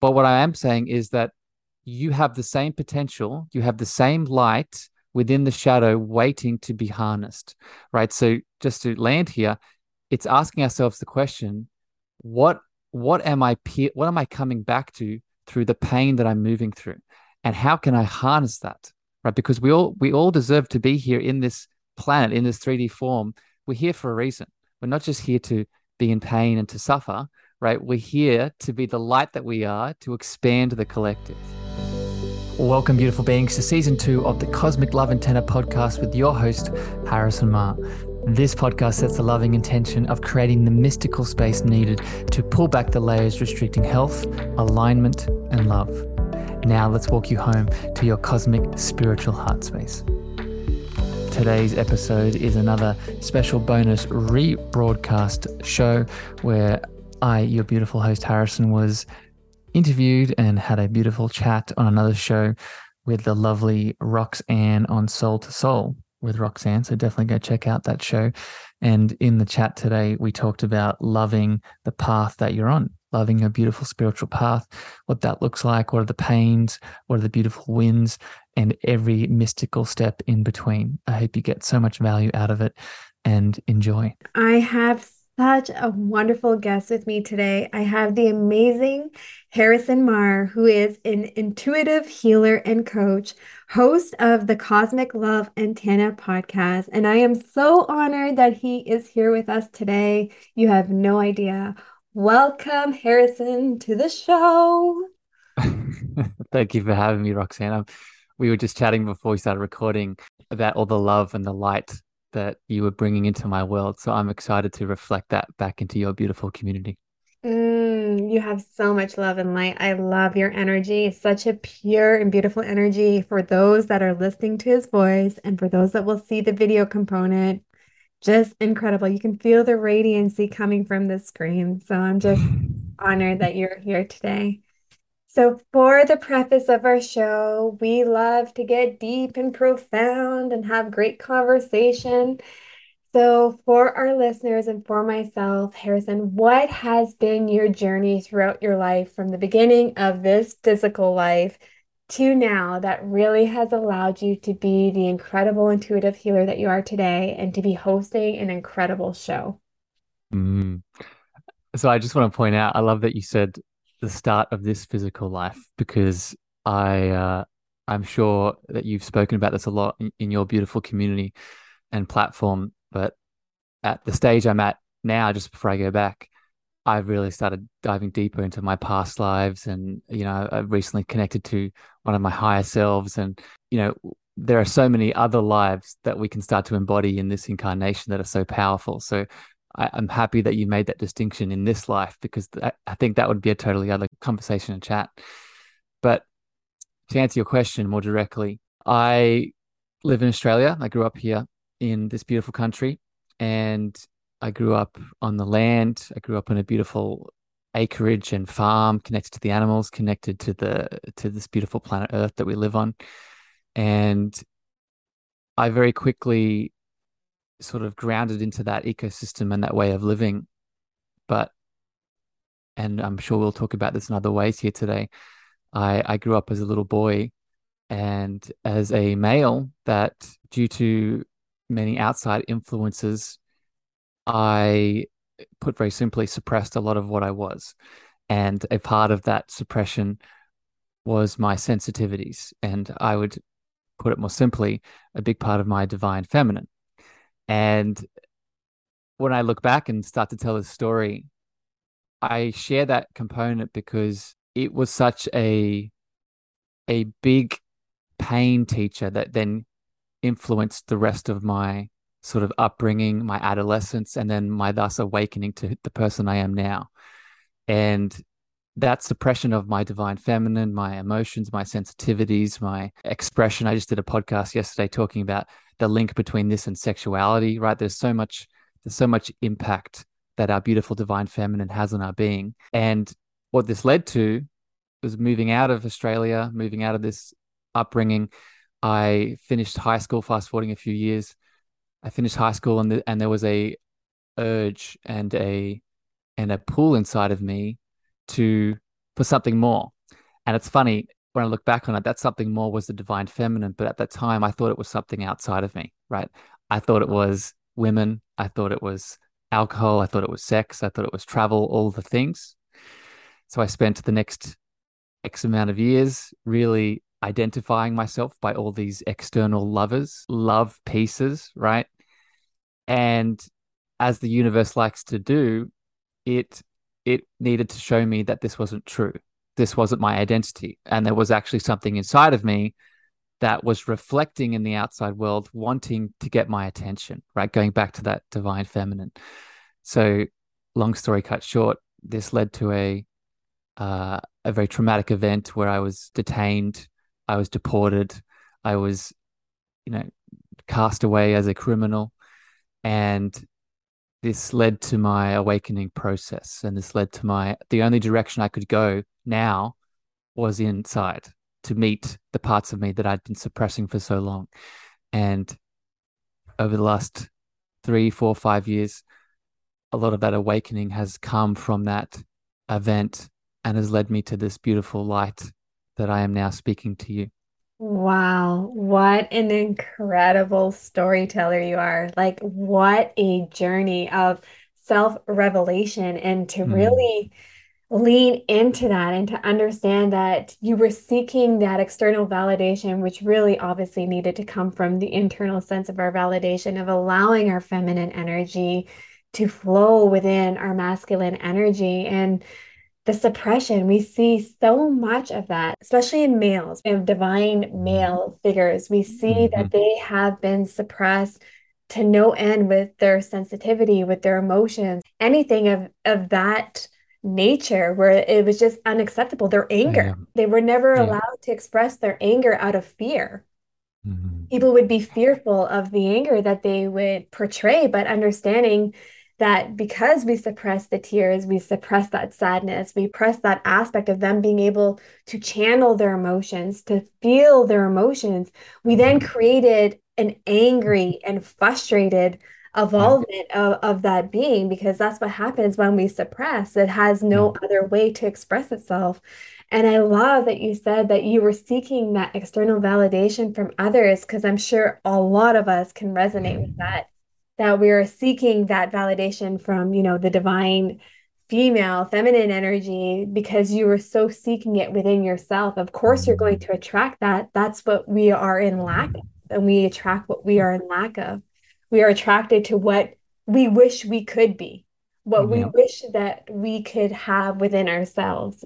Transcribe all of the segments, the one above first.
But what I am saying is that you have the same potential, you have the same light within the shadow waiting to be harnessed, right? So just to land here, it's asking ourselves the question, what what am I what am I coming back to through the pain that I'm moving through? And how can I harness that? Right? Because we all we all deserve to be here in this planet, in this 3D form. We're here for a reason. We're not just here to be in pain and to suffer, right? We're here to be the light that we are, to expand the collective. Welcome, beautiful beings, to season two of the Cosmic Love Antenna podcast with your host, Harrison Ma. This podcast sets the loving intention of creating the mystical space needed to pull back the layers restricting health, alignment, and love. Now, let's walk you home to your cosmic spiritual heart space. Today's episode is another special bonus rebroadcast show where I, your beautiful host Harrison, was interviewed and had a beautiful chat on another show with the lovely Roxanne on Soul to Soul with Roxanne. So definitely go check out that show. And in the chat today, we talked about loving the path that you're on, loving your beautiful spiritual path, what that looks like, what are the pains, what are the beautiful wins, and every mystical step in between. I hope you get so much value out of it and enjoy. I have such a wonderful guest with me today. I have the amazing Harrison Marr, who is an intuitive healer and coach, host of the Cosmic Love Antenna podcast. And I am so honored that he is here with us today. You have no idea. Welcome, Harrison, to the show. Thank you for having me, Roxanne. We were just chatting before we started recording about all the love and the light that you were bringing into my world. So I'm excited to reflect that back into your beautiful community. Mm, you have so much love and light. I love your energy. Such a pure and beautiful energy for those that are listening to his voice and for those that will see the video component. Just incredible. You can feel the radiancy coming from the screen. So I'm just honored that you're here today. So, for the preface of our show, we love to get deep and profound and have great conversation. So, for our listeners and for myself, Harrison, what has been your journey throughout your life from the beginning of this physical life to now that really has allowed you to be the incredible intuitive healer that you are today and to be hosting an incredible show? Mm. So, I just want to point out, I love that you said the start of this physical life because I uh, I'm sure that you've spoken about this a lot in, in, your beautiful community and platform. But at the stage I'm at now, just before I go back, I've really started diving deeper into my past lives, and you know, I've recently connected to one of my higher selves, and you know, there are so many other lives that we can start to embody in this incarnation that are so powerful. So I, am happy that you made that distinction in this life because th- I think that would be a totally other conversation and chat. But to answer your question more directly, I live in Australia. I grew up here in this beautiful country and I grew up on the land. I grew up in a beautiful acreage and farm connected to the animals, connected to the to this beautiful planet Earth that we live on. And I very quickly sort of grounded into that ecosystem and that way of living. But, and I'm sure we'll talk about this in other ways here today. I, I grew up as a little boy and as a male that due to many outside influences, I put very simply suppressed a lot of what I was. And a part of that suppression was my sensitivities. And I would put it more simply, a big part of my divine feminine. And when I look back and start to tell a story, I share that component because it was such a a big pain teacher that then influenced the rest of my sort of upbringing, my adolescence, and then my thus awakening to the person I am now. And that suppression of my divine feminine, my emotions, my sensitivities, my expression. I just did a podcast yesterday talking about the link between this and sexuality, right? There's so much, there's so much impact that our beautiful divine feminine has on our being. And what this led to was moving out of Australia, moving out of this upbringing. I finished high school, fast forwarding a few years. I finished high school and, the, and there was a urge and a and a pull inside of me to for something more. And it's funny when I look back on it, that something more was the divine feminine. But at that time, I thought it was something outside of me, right? I thought it was women. I thought it was alcohol. I thought it was sex. I thought it was travel, all the things. So I spent the next X amount of years really identifying myself by all these external lovers, love pieces, right? And as the universe likes to do, it it needed to show me that this wasn't true. This wasn't my identity. And there was actually something inside of me that was reflecting in the outside world, wanting to get my attention, right? Going back to that divine feminine. So, long story cut short, this led to a uh, a very traumatic event where I was detained, I was deported, I was, you know, cast away as a criminal, and this led to my awakening process, and this led to my the only direction I could go now was inside to meet the parts of me that I'd been suppressing for so long, and over the last three, four, five years, a lot of that awakening has come from that event and has led me to this beautiful light that I am now speaking to you. Wow, what an incredible storyteller you are. Like, what a journey of self-revelation and to Mm, really lean into that and to understand that you were seeking that external validation, which really obviously needed to come from the internal sense of our validation, of allowing our feminine energy to flow within our masculine energy. And the suppression, we see so much of that, especially in males. We have divine male figures. We see that mhm. they have been suppressed to no end with their sensitivity, with their emotions, anything of, of that nature where it was just unacceptable. Their anger, Yeah, they were never yeah, allowed to express their anger out of fear mhm. people would be fearful of the anger that they would portray, but understanding that because we suppress the tears, we suppress that sadness, we press that aspect of them being able to channel their emotions, to feel their emotions, we then mm-hmm. created an angry mm-hmm. and frustrated yeah, evolvement of, of that being because that's what happens when we suppress. It has no other way to express itself. And I love that you said that you were seeking that external validation from others, because I'm sure a lot of us can resonate with that, that we are seeking that validation from, you know, the divine female, feminine energy, because you were so seeking it within yourself. Of course, you're going to attract that. That's what we are in lack of, and we attract what we are in lack of. We are attracted to what we wish we could be, what we wish that we could have within ourselves.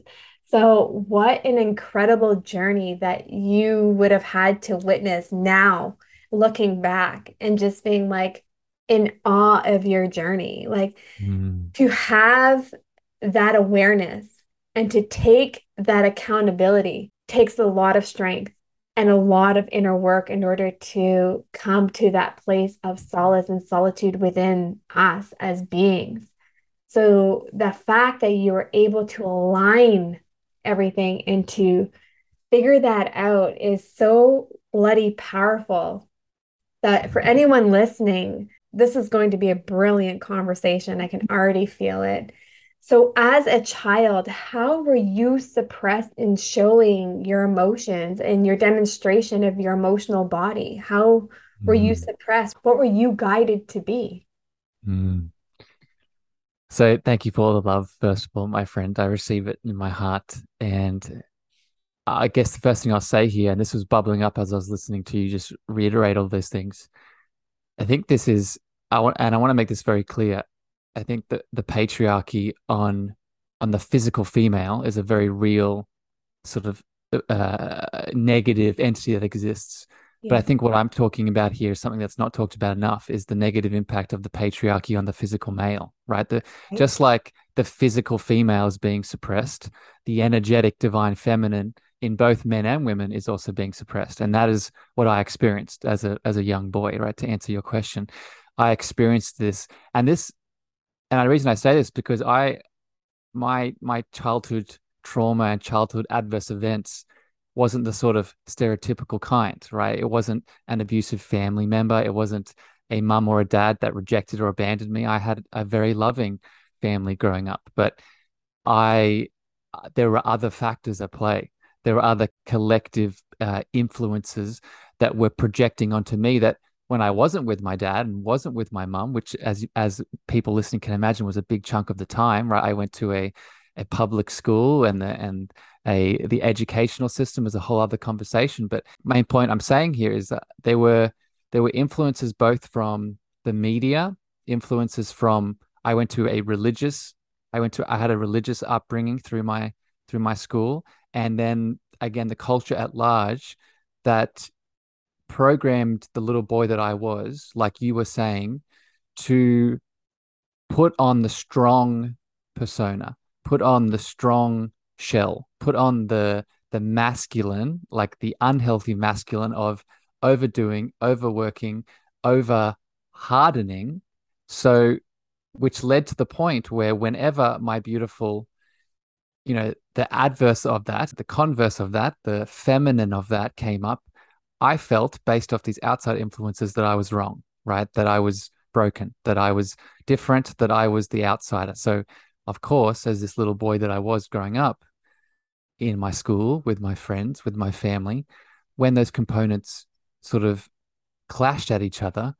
So, what an incredible journey that you would have had to witness now, looking back and just being like in awe of your journey. Like Mm, to have that awareness and to take that accountability takes a lot of strength and a lot of inner work in order to come to that place of solace and solitude within us as beings. So the fact that you were able to align everything and to figure that out is so bloody powerful that for anyone listening, this is going to be a brilliant conversation. I can already feel it. So, as a child, how were you suppressed in showing your emotions and your demonstration of your emotional body? How were you mm, suppressed? What were you guided to be? mm. So thank you for all the love, first of all, my friend. I receive it in my heart. And I guess the first thing I'll say here, and this was bubbling up as I was listening to you just reiterate all those things. I think this is I want and I want to make this very clear. I think that the patriarchy on on the physical female is a very real sort of uh, negative entity that exists. But I think what I'm talking about here is something that's not talked about enough is the negative impact of the patriarchy on the physical male, right? The Right. just like the physical female is being suppressed, the energetic divine feminine in both men and women is also being suppressed. And that is what I experienced as a as a young boy, right? To answer your question. I experienced this and this and the reason I say this because I my my childhood trauma and childhood adverse events wasn't the sort of stereotypical kind, right? It wasn't an abusive family member. It wasn't a mum or a dad that rejected or abandoned me. I had a very loving family growing up, but I there were other factors at play. There were other collective uh, influences that were projecting onto me that when I wasn't with my dad and wasn't with my mum, which as as people listening can imagine was a big chunk of the time, right? I went to a a public school and the, and a the educational system is a whole other conversation. But main point I'm saying here is that there were there were influences both from the media, influences from I went to a religious, I went to I had a religious upbringing through my through my school, and then again the culture at large that programmed the little boy that I was, like you were saying, to put on the strong persona, put on the strong shell, put on the the masculine, like the unhealthy masculine of overdoing, overworking, over hardening. So which led to the point where whenever my beautiful you know the adverse of that the converse of that the feminine of that came up I felt based off these outside influences that I was wrong, right? That I was broken, that I was different, that I was the outsider. So, of course, as this little boy that I was growing up in my school with my friends, with my family, when those components sort of clashed at each other,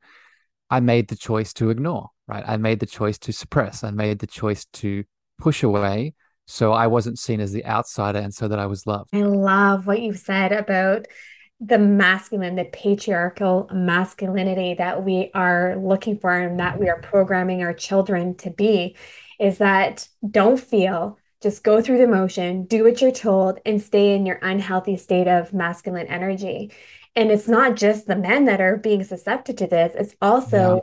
I made the choice to ignore, right? I made the choice to suppress. I made the choice to push away so I wasn't seen as the outsider and so that I was loved. I love what you've said about the masculine, the patriarchal masculinity that we are looking for and that we are programming our children to be is that don't feel, just go through the motion, do what you're told, and stay in your unhealthy state of masculine energy. And it's not just the men that are being susceptible to this, it's also yeah.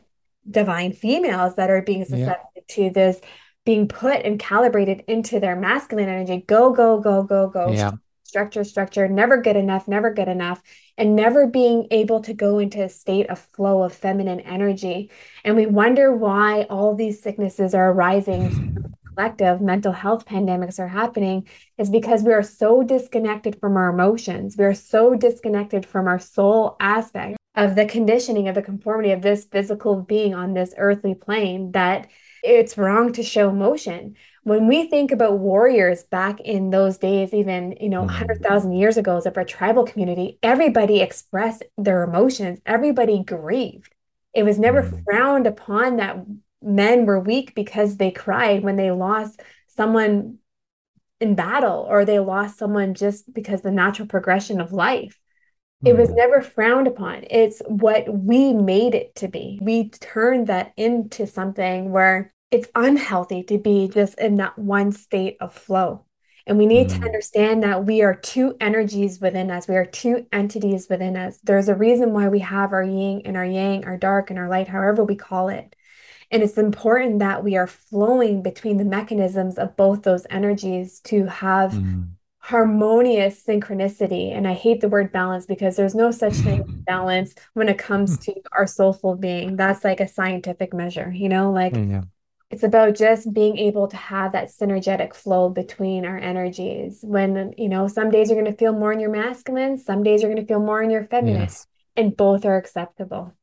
divine females that are being susceptible yeah. to this being put and calibrated into their masculine energy. Go, go, go, go, go. Yeah structure, structure, never good enough, never good enough, and never being able to go into a state of flow of feminine energy. And we wonder why all these sicknesses are arising. collective mental health pandemics are happening is because we are so disconnected from our emotions. We are so disconnected from our soul aspect of the conditioning of the conformity of this physical being on this earthly plane that it's wrong to show emotion when we think about warriors back in those days, even, you know, mm-hmm. 100,000 years ago, as of our tribal community, everybody expressed their emotions, everybody grieved. It was never mm-hmm. frowned upon that men were weak because they cried when they lost someone in battle or they lost someone just because the natural progression of life. It was mm-hmm. never frowned upon. It's what we made it to be. We turned that into something where it's unhealthy to be just in that one state of flow. And we need mm. to understand that we are two energies within us. We are two entities within us. There's a reason why we have our yin and our yang, our dark and our light, however we call it. And it's important that we are flowing between the mechanisms of both those energies to have mm. harmonious synchronicity. And I hate the word balance because there's no such thing as balance when it comes to our soulful being. That's like a scientific measure, you know, like yeah it's about just being able to have that synergetic flow between our energies. When you know some days you're going to feel more in your masculine some days you're going to feel more in your feminine yes. and both are acceptable.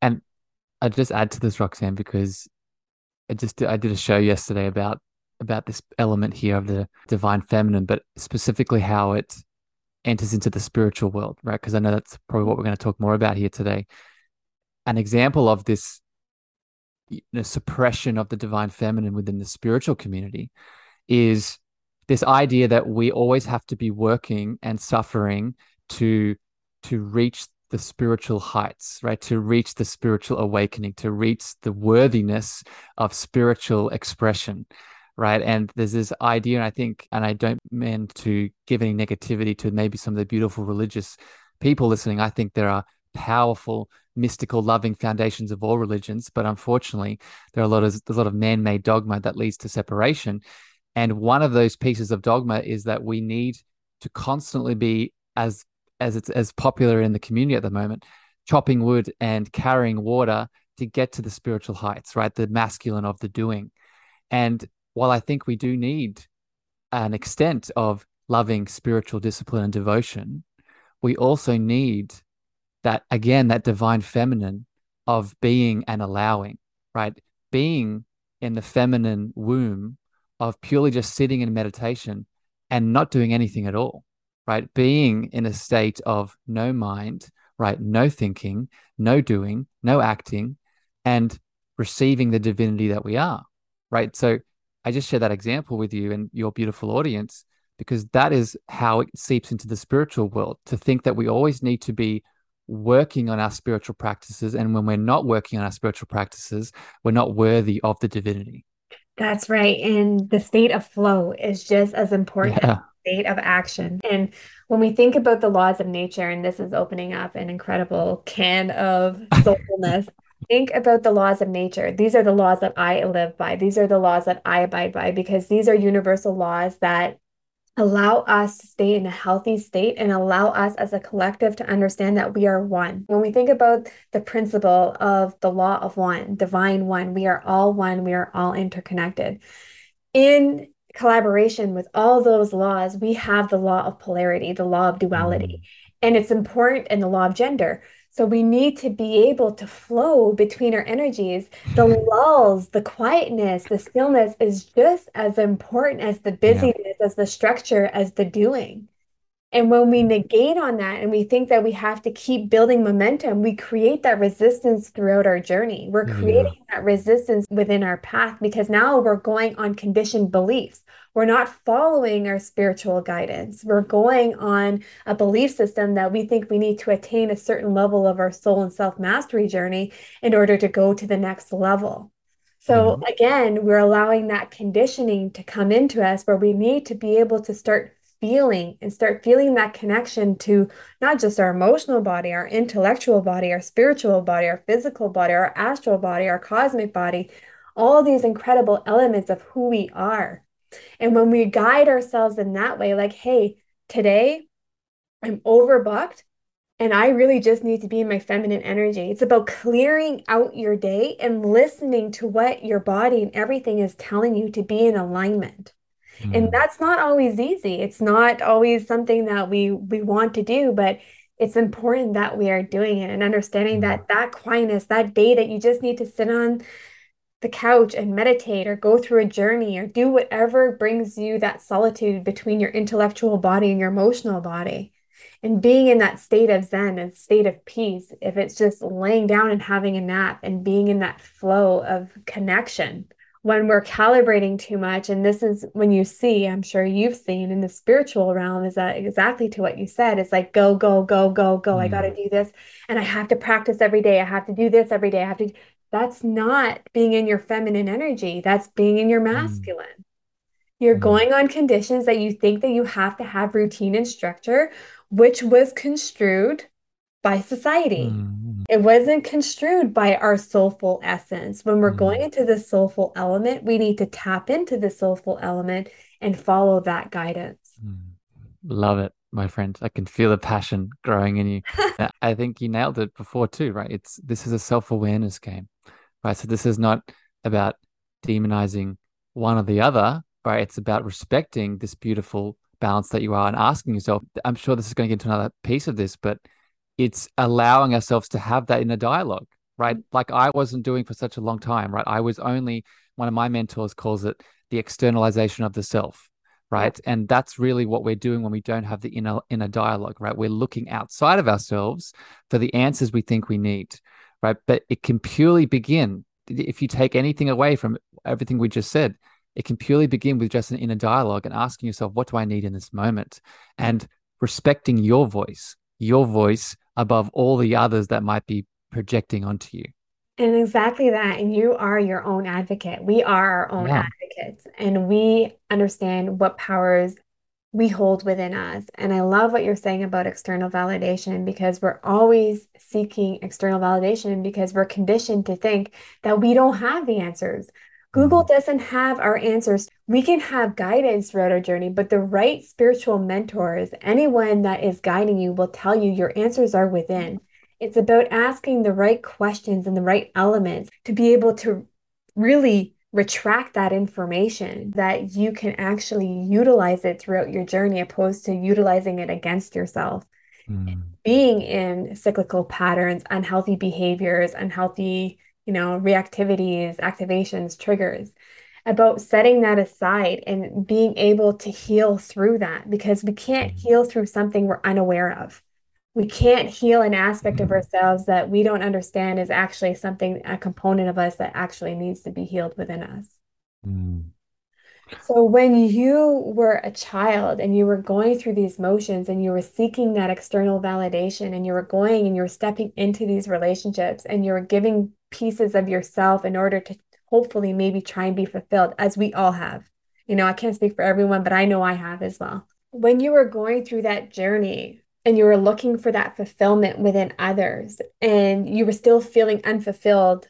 And i just add to this roxanne because i just i did a show yesterday about about this element here of the divine feminine but specifically how it enters into the spiritual world right? Because i know that's probably what we're going to talk more about here today. An example of this know, suppression of the divine feminine within the spiritual community is this idea that we always have to be working and suffering to to reach the spiritual heights right? To reach the spiritual awakening to reach the worthiness of spiritual expression right? And there's this idea and i think and i don't mean to give any negativity to maybe some of the beautiful religious people listening i think there are powerful mystical loving foundations of all religions but unfortunately there are a lot of a lot of man-made dogma that leads to separation. And one of those pieces of dogma is that we need to constantly be as as it's as popular in the community at the moment chopping wood and carrying water to get to the spiritual heights right? The masculine of the doing. And while i think we do need an extent of loving spiritual discipline and devotion we also need that again that divine feminine of being and allowing right being in the feminine womb of purely just sitting in meditation and not doing anything at all, right? Being in a state of no mind, right? No thinking, no doing, no acting, and receiving the divinity that we are, right? So I just share that example with you and your beautiful audience because that is how it seeps into the spiritual world to think that we always need to be working on our spiritual practices. And when we're not working on our spiritual practices, we're not worthy of the divinity. That's right. And the state of flow is just as important yeah. as the state of action. And when we think about the laws of nature, and this is opening up an incredible can of soulfulness, think about the laws of nature. These are the laws that I live by. These are the laws that I abide by because these are universal laws that allow us to stay in a healthy state and allow us as a collective to understand that we are one. When we think about the principle of the law of one, divine one, we are all one, we are all interconnected. In collaboration with all those laws, we have the law of polarity, the law of duality. Mm. And it's important in the law of gender. So we need to be able to flow between our energies. The mm-hmm. lulls, the quietness, the stillness is just as important as the busyness, yeah. as the structure, as the doing. And when we negate on that and we think that we have to keep building momentum, we create that resistance throughout our journey. We're creating yeah. that resistance within our path because now we're going on conditioned beliefs. We're not following our spiritual guidance. We're going on a belief system that we think we need to attain a certain level of our soul and self mastery journey in order to go to the next level. So mm-hmm. again, we're allowing that conditioning to come into us where we need to be able to start feeling and start feeling that connection to not just our emotional body, our intellectual body, our spiritual body, our physical body, our astral body, our cosmic body, all these incredible elements of who we are. And when we guide ourselves in that way, like, hey, today I'm overbooked and I really just need to be in my feminine energy. It's about clearing out your day and listening to what your body and everything is telling you to be in alignment. Mm. And that's not always easy. It's not always something that we we want to do, but it's important that we are doing it and understanding mm. that that quietness, that day that you just need to sit on the couch and meditate or go through a journey or do whatever brings you that solitude between your intellectual body and your emotional body. And being in that state of Zen and state of peace, if it's just laying down and having a nap and being in that flow of connection, when we're calibrating too much, and this is when you see, I'm sure you've seen in the spiritual realm, is that exactly to what you said. It's like, go, go, go, go, go. Mm. I got to do this. And I have to practice every day. I have to do this every day. I have to that's not being in your feminine energy. That's being in your mm. masculine. Mm. You're mm. going on conditions that you think that you have to have routine and structure, which was construed by society. It wasn't construed by our soulful essence. When we're going mm. into the soulful element, we need to tap into the soulful element and follow that guidance. Mm. Love it my friend. I can feel the passion growing in you. I think you nailed it before too, right? It's this is a self-awareness game, right? So this is not about demonizing one or the other, right? It's about respecting this beautiful balance that you are and asking yourself. I'm sure this is going to get into another piece of this, but it's allowing ourselves to have that in a dialogue, right? Mm. Like I wasn't doing for such a long time, right? I was only one of my mentors calls it the externalization of the self right? And that's really what we're doing when we don't have the inner inner dialogue right? We're looking outside of ourselves for the answers we think we need right? But it can purely begin if you take anything away from everything we just said it can purely begin with just an inner dialogue and asking yourself what do i need in this moment? And respecting your voice your voice above all the others that might be projecting onto you and exactly that. And you are your own advocate. We are our own yeah. advocates, and we understand what powers we hold within us. And I love what you're saying about external validation because we're always seeking external validation because we're conditioned to think that we don't have the answers. Google doesn't have our answers. We can have guidance throughout our journey, but the right spiritual mentors, anyone that is guiding you, will tell you your answers are within. It's about asking the right questions and the right elements to be able to really retract that information that you can actually utilize it throughout your journey opposed to utilizing it against yourself. Mm. Being in cyclical patterns, unhealthy behaviors, unhealthy you know, reactivities, activations, triggers, about setting that aside and being able to heal through that because we can't Mm. heal through something we're unaware of. We can't heal an aspect of ourselves that we don't understand is actually something, a component of us that actually needs to be healed within us. Mm. So when you were a child and you were going through these motions and you were seeking that external validation and you were going and you were stepping into these relationships and you were giving pieces of yourself in order to hopefully maybe try and be fulfilled, as we all have. You know, I can't speak for everyone, but I know I have as well. When you were going through that journey and you were looking for that fulfillment within others and you were still feeling unfulfilled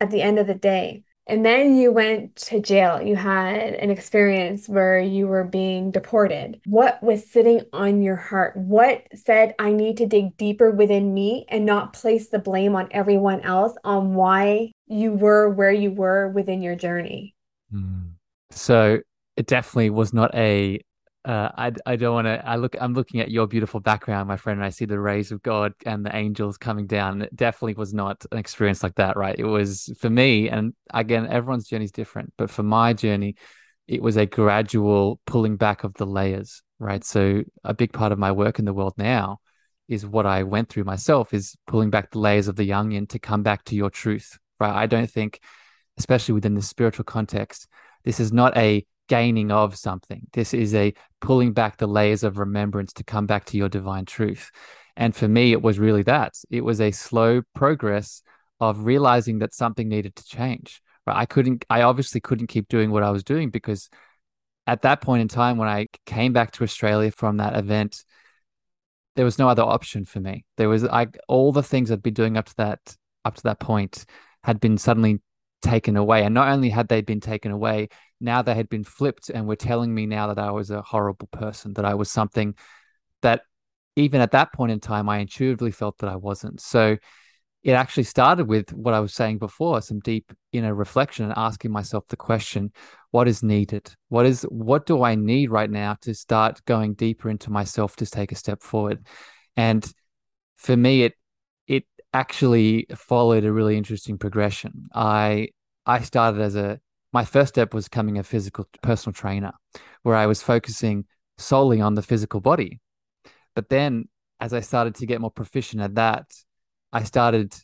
at the end of the day, and then you went to jail. You had an experience where you were being deported. What was sitting on your heart? What said, I need to dig deeper within me and not place the blame on everyone else on why you were where you were within your journey? Mm. So it definitely was not a uh, I, I don't want to. I look. I'm looking at your beautiful background, my friend, and I see the rays of God and the angels coming down. It definitely was not an experience like that, right? It was for me, and again, everyone's journey is different. But for my journey, it was a gradual pulling back of the layers, right? So a big part of my work in the world now is what I went through myself is pulling back the layers of the onion to come back to your truth, right? I don't think, especially within the spiritual context, this is not a gaining of something. This is a pulling back the layers of remembrance to come back to your divine truth. And for me, it was really that. It was a slow progress of realizing that something needed to change. Right. I couldn't, I obviously couldn't keep doing what I was doing because at that point in time, when I came back to Australia from that event, there was no other option for me. There was I all the things I'd been doing up to that up to that point had been suddenly taken away. And not only had they been taken away, now they had been flipped and were telling me now that I was a horrible person, that I was something that even at that point in time, I intuitively felt that I wasn't. So it actually started with what I was saying before, some deep inner reflection and asking myself the question, what is needed? What is what do I need right now to start going deeper into myself to take a step forward? And for me, it actually followed a really interesting progression. I I started as a my first step was becoming a physical personal trainer, where I was focusing solely on the physical body. But then as I started to get more proficient at that, I started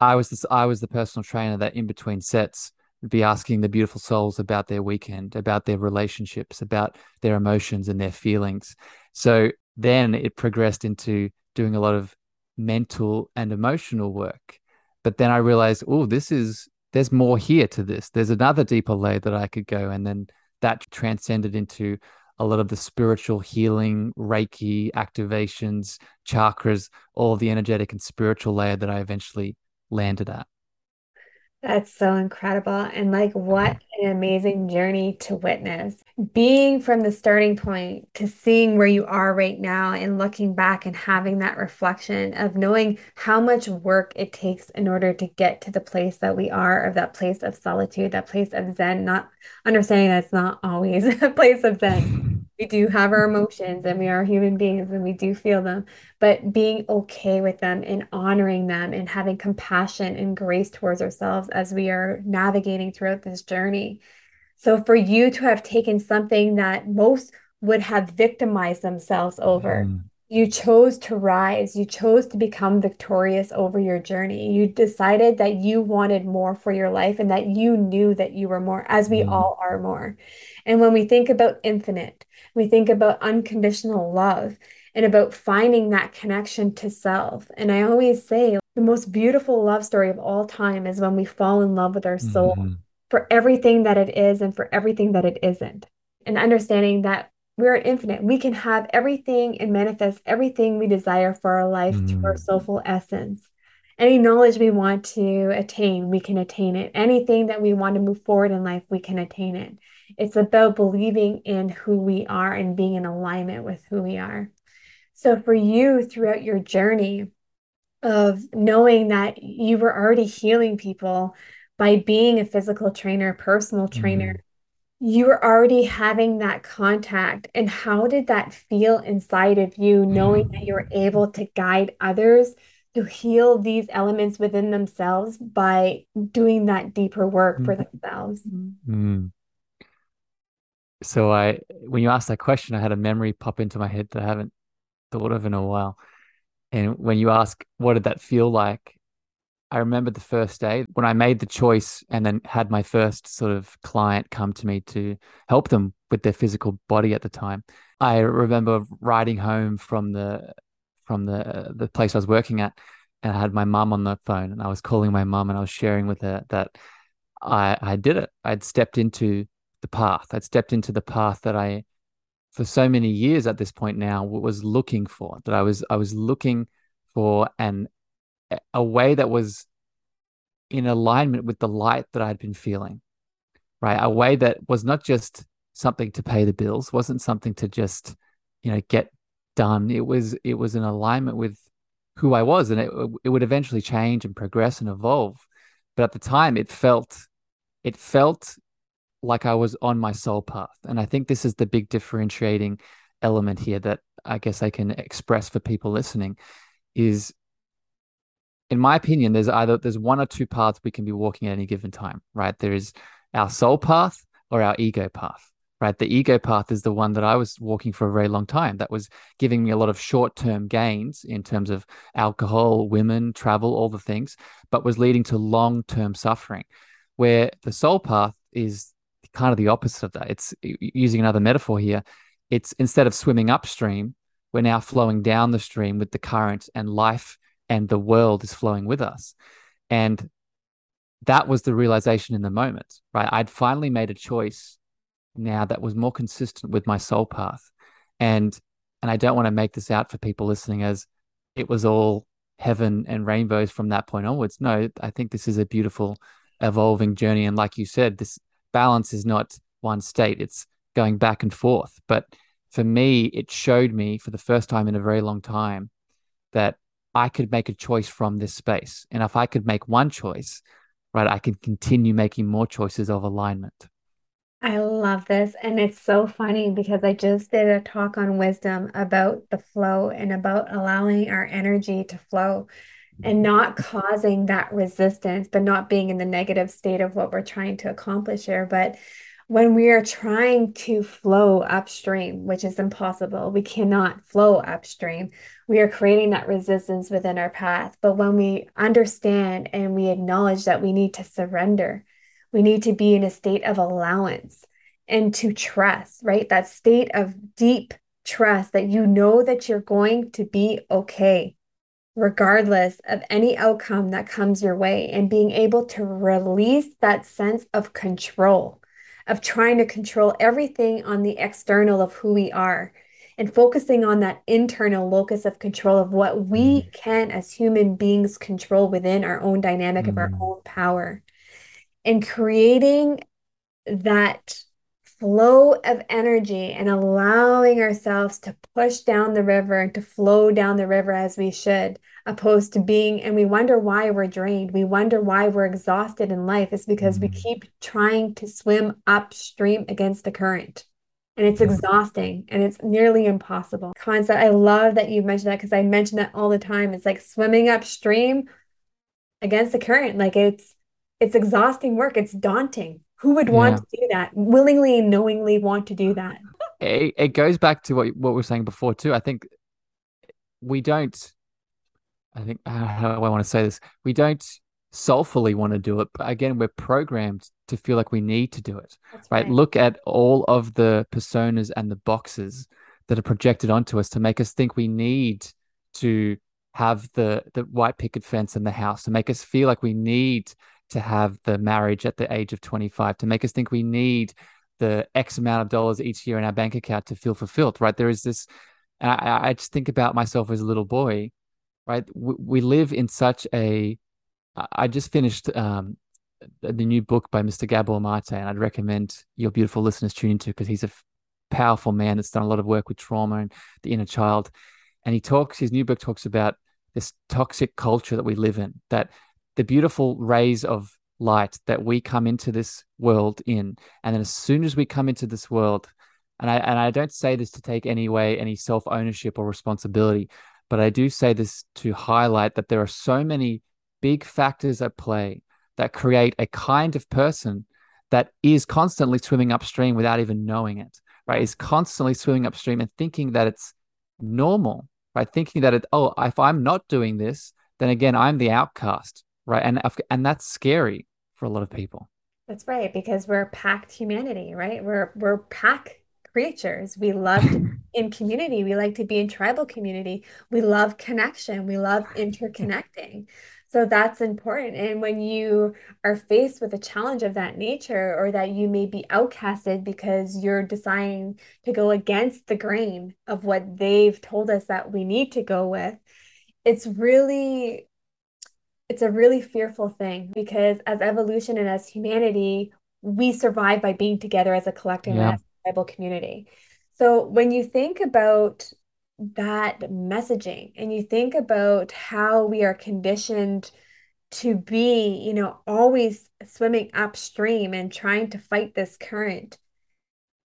I was this I was the personal trainer that in between sets would be asking the beautiful souls about their weekend, about their relationships, about their emotions and their feelings. So then it progressed into doing a lot of mental and emotional work. But then I realized, oh, this is there's more here to this. There's another deeper layer that I could go. And then that transcended into a lot of the spiritual healing, Reiki activations, chakras, all the energetic and spiritual layer that I eventually landed at. That's so incredible. And like, what mm-hmm. an amazing journey to witness. Being from the starting point to seeing where you are right now and looking back and having that reflection of knowing how much work it takes in order to get to the place that we are, of that place of solitude, that place of Zen, not understanding that it's not always a place of Zen. We do have our emotions and we are human beings and we do feel them, but being okay with them and honoring them and having compassion and grace towards ourselves as we are navigating throughout this journey. So, for you to have taken something that most would have victimized themselves over, Mm, you chose to rise, you chose to become victorious over your journey. You decided that you wanted more for your life and that you knew that you were more, as we mm, all are more. And when we think about infinite, we think about unconditional love and about finding that connection to self. And I always say the most beautiful love story of all time is when we fall in love with our soul mm, for everything that it is and for everything that it isn't. And understanding that we're infinite. We can have everything and manifest everything we desire for our life through our mm, soulful essence. Any knowledge we want to attain, we can attain it. Anything that we want to move forward in life, we can attain it. It's about believing in who we are and being in alignment with who we are. So, for you throughout your journey of knowing that you were already healing people by being a physical trainer, personal trainer, mm. You were already having that contact. And how did that feel inside of you, knowing that you were able to guide others to heal these elements within themselves by doing that deeper work for Mm. themselves. Mm. So I, when you asked that question, I had a memory pop into my head that I haven't thought of in a while. And when you ask, what did that feel like? I remember the first day when I made the choice and then had my first sort of client come to me to help them with their physical body at the time. I remember riding home from the from the the place I was working at and I had my mum on the phone and I was calling my mum and I was sharing with her that I I did it. I'd stepped into the path. I'd stepped into the path that I for so many years at this point now was looking for that I was I was looking for an a way that was in alignment with the light that I'd been feeling right? A way that was not just something to pay the bills wasn't something to just you know get done. It was it was in alignment with who I was and it it would eventually change and progress and evolve. But at the time it felt it felt like I was on my soul path. And I think this is the big differentiating element here that I guess I can express for people listening is in my opinion, there's either there's one or two paths we can be walking at any given time, right? There is our soul path or our ego path, right? The ego path is the one that I was walking for a very long time. That was giving me a lot of short-term gains in terms of alcohol, women, travel, all the things, but was leading to long-term suffering. Where the soul path is kind of the opposite of that. It's using another metaphor here. It's instead of swimming upstream, we're now flowing down the stream with the current and life and the world is flowing with us. And that was the realization in the moment, right? I'd finally made a choice now that was more consistent with my soul path. And and I don't want to make this out for people listening as it was all heaven and rainbows from that point onwards. No, I think this is a beautiful evolving journey. And like you said, this balance is not one state, it's going back and forth. But for me, it showed me for the first time in a very long time that I could make a choice from this space. And if I could make one choice, right, I can continue making more choices of alignment. I love this. And it's so funny because I just did a talk on wisdom about the flow and about allowing our energy to flow and not causing that resistance, but not being in the negative state of what we're trying to accomplish here. But when we are trying to flow upstream, which is impossible, we cannot flow upstream. We are creating that resistance within our path. But when we understand and we acknowledge that we need to surrender, we need to be in a state of allowance and to trust, right? That state of deep trust that you know that you're going to be okay regardless of any outcome that comes your way, and being able to release that sense of control, of trying to control everything on the external of who we are, and focusing on that internal locus of control of what we Mm, can, as human beings, control within our own dynamic of our mm, own power, and creating that flow of energy and allowing ourselves to push down the river and to flow down the river as we should, opposed to being, and we wonder why we're drained. We wonder why we're exhausted in life. It's because we mm, keep trying to swim upstream against the current. And it's mm, exhausting and it's nearly impossible. Concept. I love that you mentioned that because I mention that all the time. It's like swimming upstream against the current. Like it's it's exhausting work. It's daunting. Who would want yeah. to do that? Willingly and knowingly want to do that. It, it goes back to what what we were saying before too. I think we don't I think uh, how do I want to say this? We don't soulfully want to do it, but again, we're programmed to feel like we need to do it, right? right. Look at all of the personas and the boxes that are projected onto us to make us think we need to have the the white picket fence in the house, to make us feel like we need to have the marriage at the age of 25, to make us think we need the X amount of dollars each year in our bank account to feel fulfilled, right? There is this, I, I just think about myself as a little boy right? We, we live in such a. I just finished um, the new book by Mr. Gabor Mate, and I'd recommend your beautiful listeners tune into because he's a powerful man that's done a lot of work with trauma and the inner child. And he talks, his new book talks about this toxic culture that we live in, that the beautiful rays of light that we come into this world in. And then as soon as we come into this world, and I and I don't say this to take any way any self ownership or responsibility, But I do say this to highlight that there are so many big factors at play that create a kind of person that is constantly swimming upstream without even knowing it, right? Is constantly swimming upstream and thinking that it's normal, right? Thinking that it, oh, if I'm not doing this, then again, I'm the outcast, right? And and that's scary for a lot of people. That's right, because we're packed humanity, right? We're we're pack creatures. We love in community. We like to be in tribal community. We love connection. We love interconnecting. So that's important. And when you are faced with a challenge of that nature, or that you may be outcasted because you're deciding to go against the grain of what they've told us that we need to go with, it's really it's a really fearful thing because as evolution and as humanity, we survive by being together as a collective yeah. and as a tribal community. So when you think about that messaging and you think about how we are conditioned to be, you know, always swimming upstream and trying to fight this current,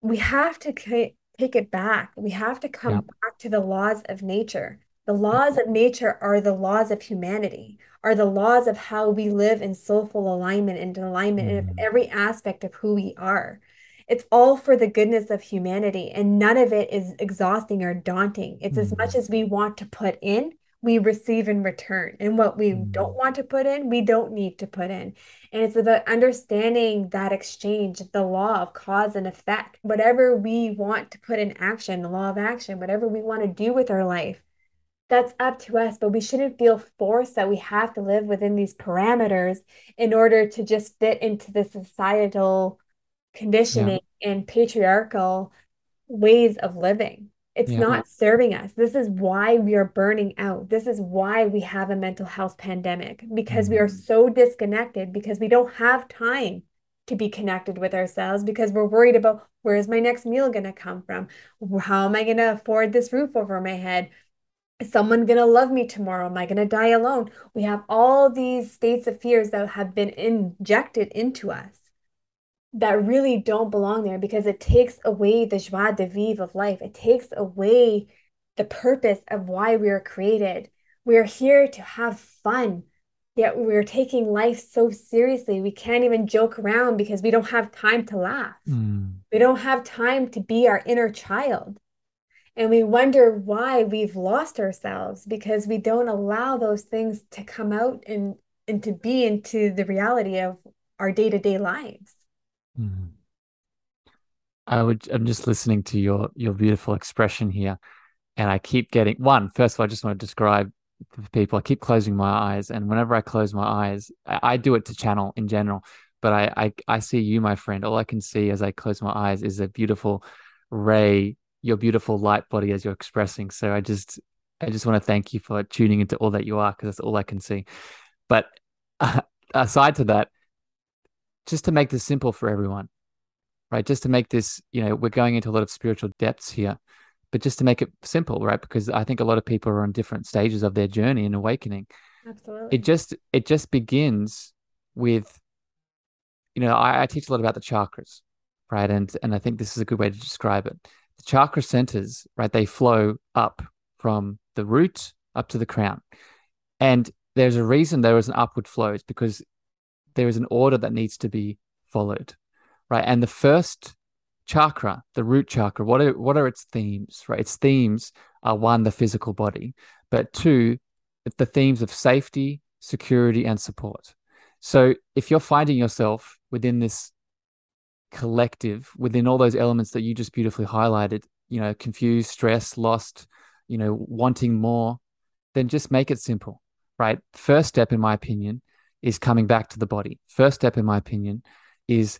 we have to take it back. We have to come back to the laws of nature. The laws of nature are the laws of humanity, are the laws of how we live in soulful alignment and alignment mm. in every aspect of who we are. It's all for the goodness of humanity, and none of it is exhausting or daunting. It's mm. as much mm. as we want to put in, we receive in return. And what we mm. don't want to put in, we don't need to put in. And it's about understanding that exchange, the law of cause and effect. Whatever we want to put in action, the law of action, whatever we want to do with our life, that's up to us, but we shouldn't feel forced that we have to live within these parameters in order to just fit into the societal conditioning yeah. and patriarchal ways of living. It's yeah. not serving us. This is why we are burning out. This is why we have a mental health pandemic because mm. we are mm. so disconnected because we don't have time to be connected with ourselves because we're worried about where is my next meal going to come from? How am I going to afford this roof over my head? Is someone going to love me tomorrow? Am I going to die alone? We have all these states of fears that have been injected into us that really don't belong there because it takes away the joie de vivre of life. It takes away the purpose of why we are created. We're here to have fun, yet we're taking life so seriously. We can't even joke around because we don't have time to laugh. Mm. We don't have time to be our inner child. And we wonder why we've lost ourselves because we don't allow those things to come out and, and to be into the reality of our day to day lives. Mm. I would, I'm just listening to your your beautiful expression here, and I keep getting one. First of all, I just want to describe people. I keep closing my eyes, and whenever I close my eyes, I, I do it to channel in general. But I, I I see you, my friend. All I can see as I close my eyes is a beautiful ray your beautiful light body as you're expressing. So I just I just want to thank you for tuning into all that you are because that's all I can see. But uh, aside to that, just to make this simple for everyone, right? Just to make this, you know, we're going into a lot of spiritual depths here, but just to make it simple, right? Because I think a lot of people are on different stages of their journey and awakening. Absolutely. It just it just begins with, you know, I, I teach a lot about the chakras, right? And and I think this is a good way to describe it chakra centers, right, they flow up from the root up to the crown. And there's a reason there is an upward flow. It's because there is an order that needs to be followed, right? And the first chakra, the root chakra, what are what are its themes, right? Its themes are one, the physical body, but two, the themes of safety, security, and support. So if you're finding yourself within this collective within all those elements that you just beautifully highlighted, you know, confused, stressed, lost, you know, wanting more, then just make it simple, right? First step, in my opinion, is coming back to the body. First step, in my opinion, is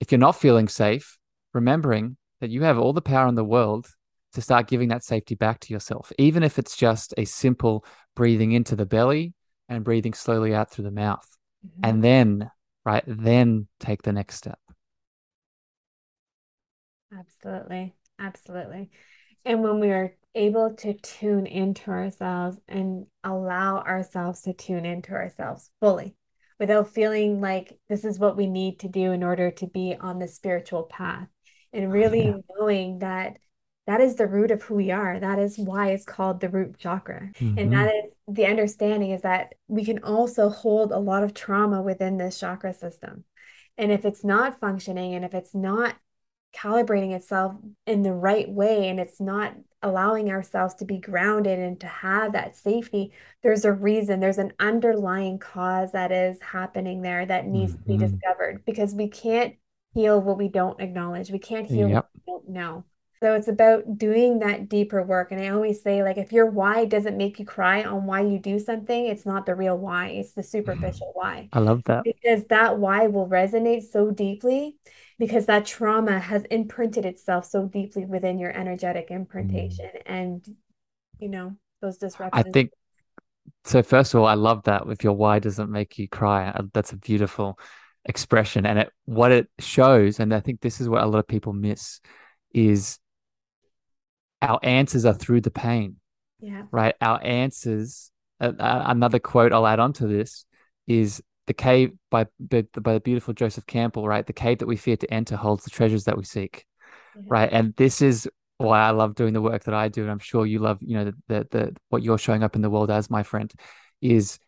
if you're not feeling safe, remembering that you have all the power in the world to start giving that safety back to yourself, even if it's just a simple breathing into the belly and breathing slowly out through the mouth. Mm-hmm. And then, right, then take the next step. Absolutely. Absolutely. And when we are able to tune into ourselves and allow ourselves to tune into ourselves fully without feeling like this is what we need to do in order to be on the spiritual path and really yeah. knowing that that is the root of who we are. That is why it's called the root chakra. And hmm that is the understanding is that we can also hold a lot of trauma within this chakra system. And if it's not functioning and if it's not calibrating itself in the right way and it's not allowing ourselves to be grounded and to have that safety, there's a reason, there's an underlying cause that is happening there that needs to be hmm discovered because we can't heal what we don't acknowledge. We can't heal what we don't know. So it's about doing that deeper work. And I always say, like, if your why doesn't make you cry on why you do something, it's not the real why, it's the superficial why. I love that. Because that why will resonate so deeply because that trauma has imprinted itself so deeply within your energetic Mm. imprintation. And, you know, those disruptions. I think so. First of all, I love that. If your why doesn't make you cry, uh, that's a beautiful expression. And it what it shows, and I think this is what a lot of people miss, is our answers are through the pain, Yeah. right? Our answers. Uh, uh, another quote I'll add on to this is the cave by by the beautiful Joseph Campbell, right? The cave that we fear to enter holds the treasures that we seek, Yeah. right? And this is why I love doing the work that I do, and I'm sure you love, you know, the the, the what you're showing up in the world as, my friend, is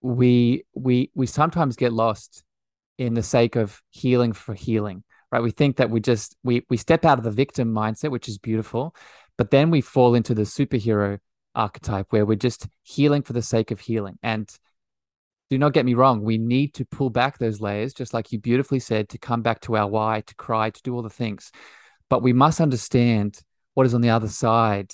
we we we sometimes get lost in the sake of healing for healing, right? We think that we just we we step out of the victim mindset, which is beautiful, but then we fall into the superhero archetype where we're just healing for the sake of healing. And do not get me wrong, we need to pull back those layers, just like you beautifully said, to come back to our why, to cry, to do all the things. But we must understand what is on the other side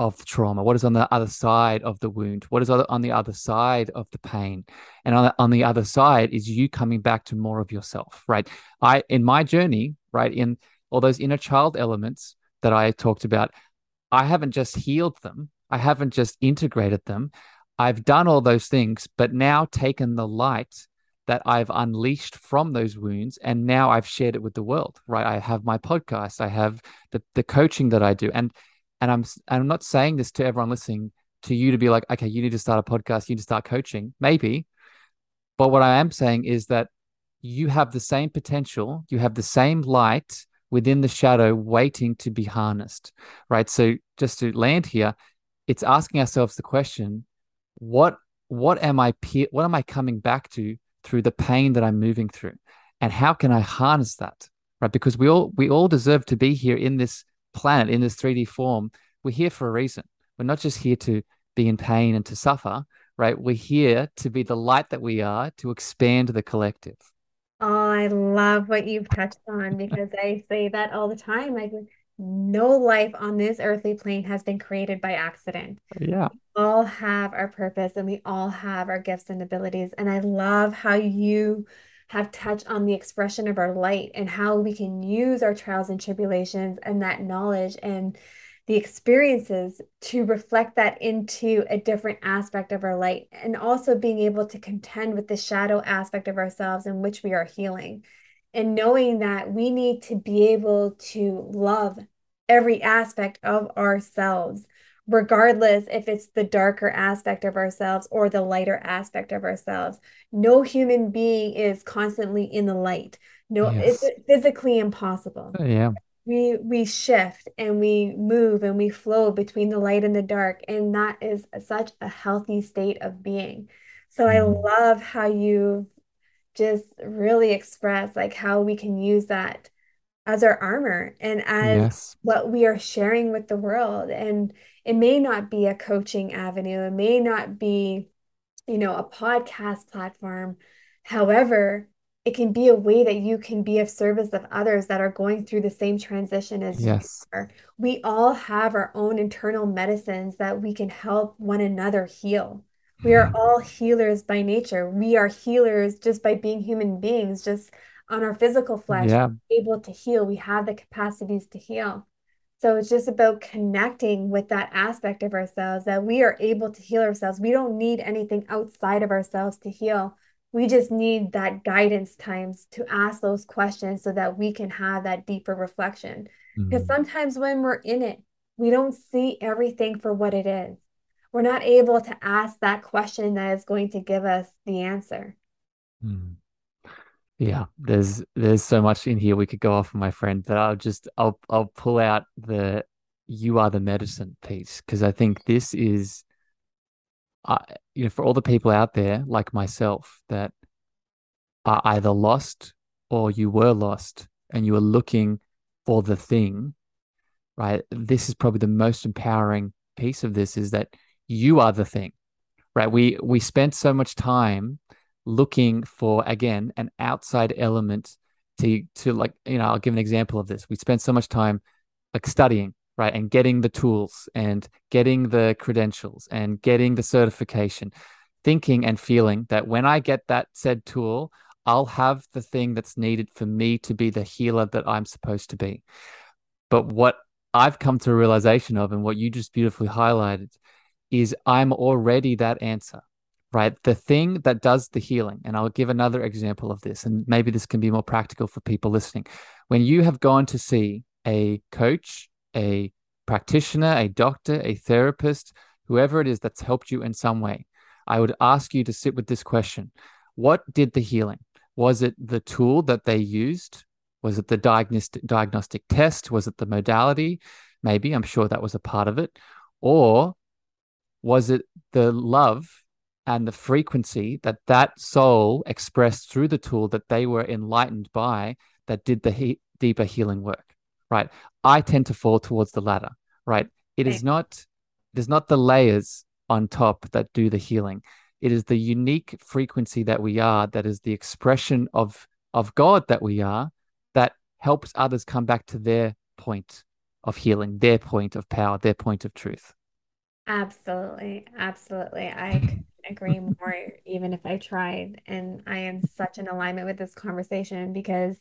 of the trauma, what is on the other side of the wound, what is on the other side of the pain. And on the, on the other side is you coming back to more of yourself, right? I, in my journey, right, in all those inner child elements that I talked about, I haven't just healed them, I haven't just integrated them. I've done all those things, but now taken the light that I've unleashed from those wounds and now I've shared it with the world, right? I have my podcast, I have the the coaching that I do. And and I'm I'm not saying this to everyone listening to you to be like, okay, you need to start a podcast, you need to start coaching. Maybe, but what I am saying is that you have the same potential, you have the same light within the shadow waiting to be harnessed, right? So just to land here, it's asking ourselves the question, what what am I what am I coming back to through the pain that I'm moving through? And how can I harness that? Right? Because we all we all deserve to be here in this planet, in this 3D form. We're here for a reason. We're not just here to be in pain and to suffer right? We're here to be the light that we are to expand the collective. Oh, I love what you've touched on because I say that all the time. Like, no life on this earthly plane has been created by accident. Yeah. all have our purpose and we all have our gifts and abilities. And I love how you have touched on the expression of our light and how we can use our trials and tribulations and that knowledge and the experiences to reflect that into a different aspect of our light and also being able to contend with the shadow aspect of ourselves in which we are healing and knowing that we need to be able to love every aspect of ourselves regardless if it's the darker aspect of ourselves or the lighter aspect of ourselves. No human being is constantly in the light. No, it's physically impossible. Yeah. We we shift and we move and we flow between the light and the dark, and that is such a healthy state of being. So I Mm. love how you just really express like how we can use that as our armor and as Yes. what we are sharing with the world. And it may not be a coaching avenue, it may not be, you know, a podcast platform. However, it can be a way that you can be of service of others that are going through the same transition as you Yes. are. We all have our own internal medicines that we can help one another heal. We are Mm. all healers by nature. We are healers just by being human beings, just on our physical flesh, Yeah. able to heal. We have the capacities to heal. So it's just about connecting with that aspect of ourselves that we are able to heal ourselves. We don't need anything outside of ourselves to heal. We just need that guidance times to ask those questions so that we can have that deeper reflection. Because Mm. sometimes when we're in it, we don't see everything for what it is. We're not able to ask that question that is going to give us the answer. Mm. Yeah, there's there's so much in here we could go off, my friend, that I'll just I'll I'll pull out the you are the medicine piece because I think this is, uh, you know, for all the people out there like myself that are either lost or you were lost and you were looking for the thing, right? This is probably the most empowering piece of this is that you are the thing, right? We we spent so much time looking for again an outside element to to like you know I'll give an example of this. We spent so much time like studying right and getting the tools and getting the credentials and getting the certification thinking and feeling that when I get that said tool I'll have the thing that's needed for me to be the healer that I'm supposed to be. But what I've come to a realization of, and what you just beautifully highlighted, is I'm already that answer, right? The thing that does the healing. And I'll give another example of this, and maybe this can be more practical for people listening. When you have gone to see a coach, a practitioner, a doctor, a therapist, whoever it is that's helped you in some way, I would ask you to sit with this question What did the healing? Was it the tool that they used? Was it the diagnostic diagnostic test? Was it the modality? Maybe I'm sure that was a part of it. Or was it the love and the frequency that that soul expressed through the tool that they were enlightened by that did the he- deeper healing work? Right. I tend to fall towards the latter. Right. It is not. It is not the layers on top that do the healing. It is the unique frequency that we are, that is the expression of of God that we are, that helps others come back to their point of healing, their point of power, their point of truth. Absolutely. Absolutely. I agree more, even if I tried. And I am such in alignment with this conversation because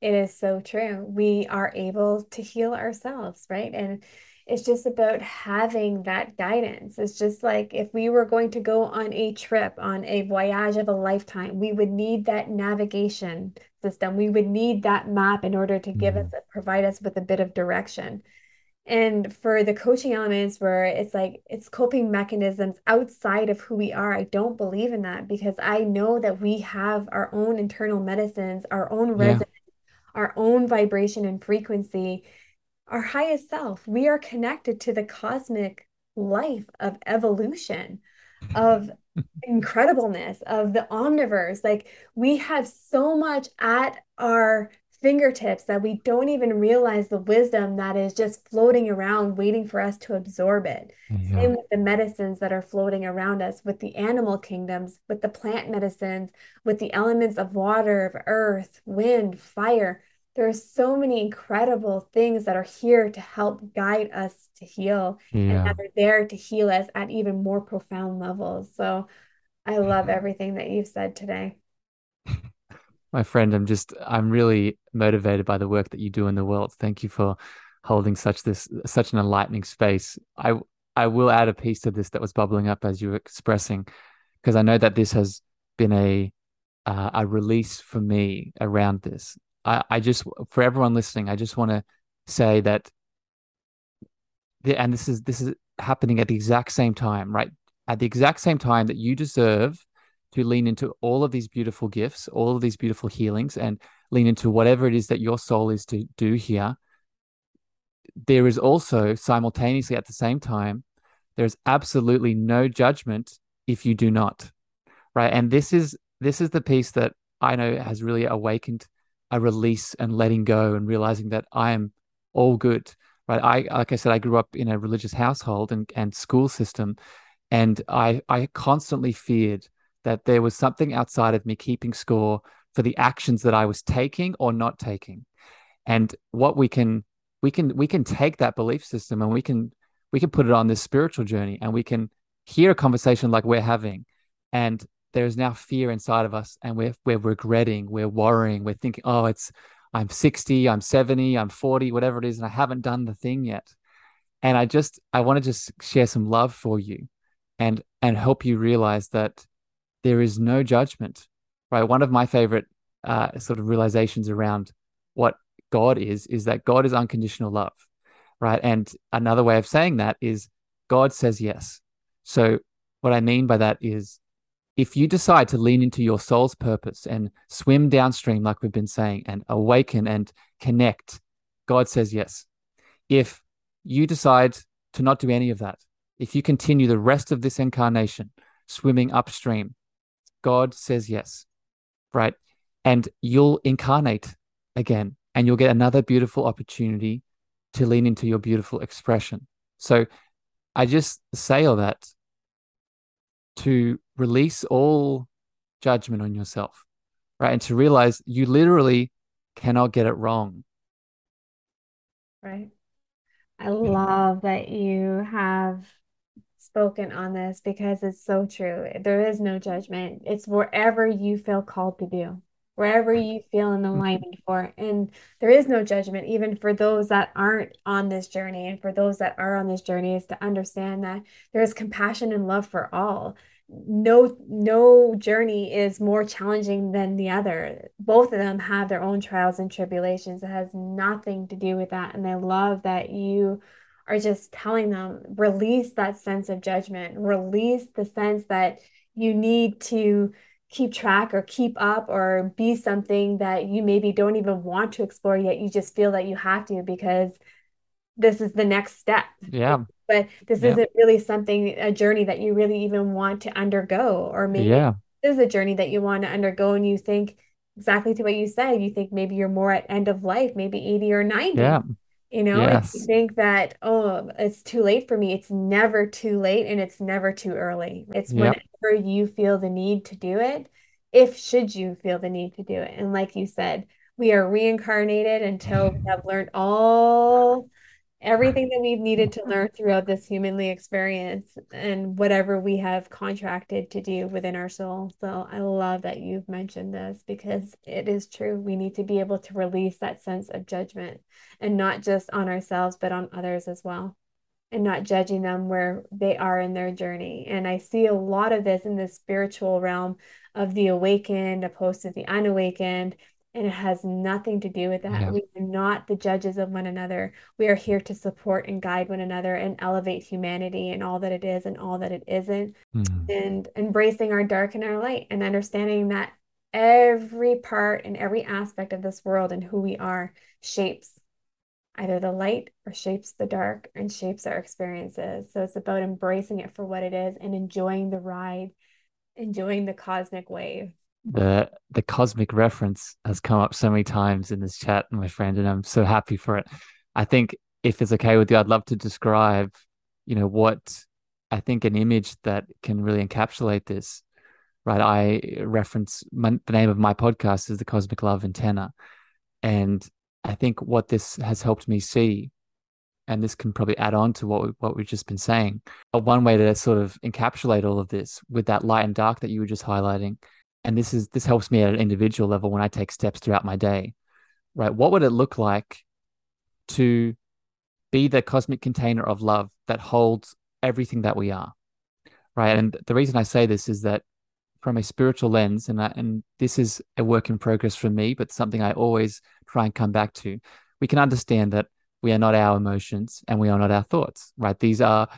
it is so true. We are able to heal ourselves, right? And it's just about having that guidance. It's just like if we were going to go on a trip, on a voyage of a lifetime, we would need that navigation system. We would need that map in order to give us, Mm. provide us with a bit of direction. And for the coaching elements where it's like it's coping mechanisms outside of who we are, I don't believe in that because I know that we have our own internal medicines, our own Yeah. resonance, our own vibration and frequency our highest self. We are connected to the cosmic life of evolution, of incredibleness, of the omniverse. Like we have so much at our fingertips that we don't even realize the wisdom that is just floating around, waiting for us to absorb it. Yeah. Same with the medicines that are floating around us, with the animal kingdoms, with the plant medicines, with the elements of water, of earth, wind, fire there are so many incredible things that are here to help guide us to heal and Yeah. that are there to heal us at even more profound levels. So I love mm-hmm. everything that you've said today. My friend, I'm just I'm really motivated by the work that you do in the world. Thank you for holding such this such an enlightening space. I I will add a piece to this that was bubbling up as you were expressing, because I know that this has been a uh, a release for me around this. I, I just for everyone listening, I just want to say that the, and this is this is happening at the exact same time, right? At the exact same time that you deserve to lean into all of these beautiful gifts, all of these beautiful healings, and lean into whatever it is that your soul is to do here. There is also simultaneously at the same time, there's absolutely no judgment if you do not, right? And this is this is the piece that I know has really awakened a release and letting go and realizing that I am all good, right? I like I said, I grew up in a religious household and and school system, and I I constantly feared that there was something outside of me keeping score for the actions that I was taking or not taking. And what we can we can we can take that belief system and we can we can put it on this spiritual journey and we can hear a conversation like we're having and there is now fear inside of us and we're we're regretting, we're worrying, we're thinking, oh, it's I'm 60, I'm 70, I'm 40, whatever it is, and I haven't done the thing yet. And I just I want to just share some love for you and and help you realize that there is no judgment. Right. One of my favorite uh, sort of realizations around what God is is that God is unconditional love. Right. And another way of saying that is God says yes. So what I mean by that is if you decide to lean into your soul's purpose and swim downstream, like we've been saying, and awaken and connect, God says yes. If you decide to not do any of that, if you continue the rest of this incarnation swimming upstream, God says yes, right? And you'll incarnate again and you'll get another beautiful opportunity to lean into your beautiful expression. So I just say all that to release all judgment on yourself, right? And to realize you literally cannot get it wrong. Right. I love that you have spoken on this because it's so true. There is no judgment. It's wherever you feel called to do, wherever you feel in Mm-hmm. alignment for. And there is no judgment, even for those that aren't on this journey. And for those that are on this journey, is to understand that there is compassion and love for all. No, no journey is more challenging than the other. Both of them have their own trials and tribulations. It has nothing to do with that. And I love that you are just telling them release that sense of judgment, release the sense that you need to keep track or keep up or be something that you maybe don't even want to explore yet. You just feel that you have to because this is the next step. Yeah. But this Yeah. isn't really something, a journey that you really even want to undergo, or maybe Yeah. this is a journey that you want to undergo and you think exactly to what you said. You think maybe you're more at end of life, maybe 80 or 90. Yeah. You know, if you think that, oh, it's too late for me, it's never too late and it's never too early. It's Yep. whenever you feel the need to do it, if should you feel the need to do it. And like you said, we are reincarnated until we have learned all everything that we've needed to mm-hmm. learn throughout this humanly experience and whatever we have contracted to do within our soul. So I love that you've mentioned this because it is true. We need to be able to release that sense of judgment and not just on ourselves, but on others as well. And not judging them where they are in their journey. And I see a lot of this in the spiritual realm of the awakened opposed to the unawakened. And it has nothing to do with that. Yeah. We are not the judges of one another. We are here to support and guide one another and elevate humanity and all that it is and all that it isn't. Mm. And embracing our dark and our light and understanding that every part and every aspect of this world and who we are shapes either the light or shapes the dark and shapes our experiences. So it's about embracing it for what it is and enjoying the ride, enjoying the cosmic wave. The the cosmic reference has come up so many times in this chat, my friend, and I'm so happy for it. I think if it's okay with you, I'd love to describe, you know, what I think an image that can really encapsulate this. Right, I reference my, the name of my podcast is the Cosmic Love Antenna, and I think what this has helped me see, and this can probably add on to what we, what we've just been saying. But one way to sort of encapsulate all of this with that light and dark that you were just highlighting, and this is this helps me at an individual level when I take steps throughout my day. Right, what would it look like to be the cosmic container of love that holds everything that we are? Right, and the reason I say this is that from a spiritual lens, and I, and this is a work in progress for me, but something I always try and come back to. We can understand that we are not our emotions and we are not our thoughts, right? These are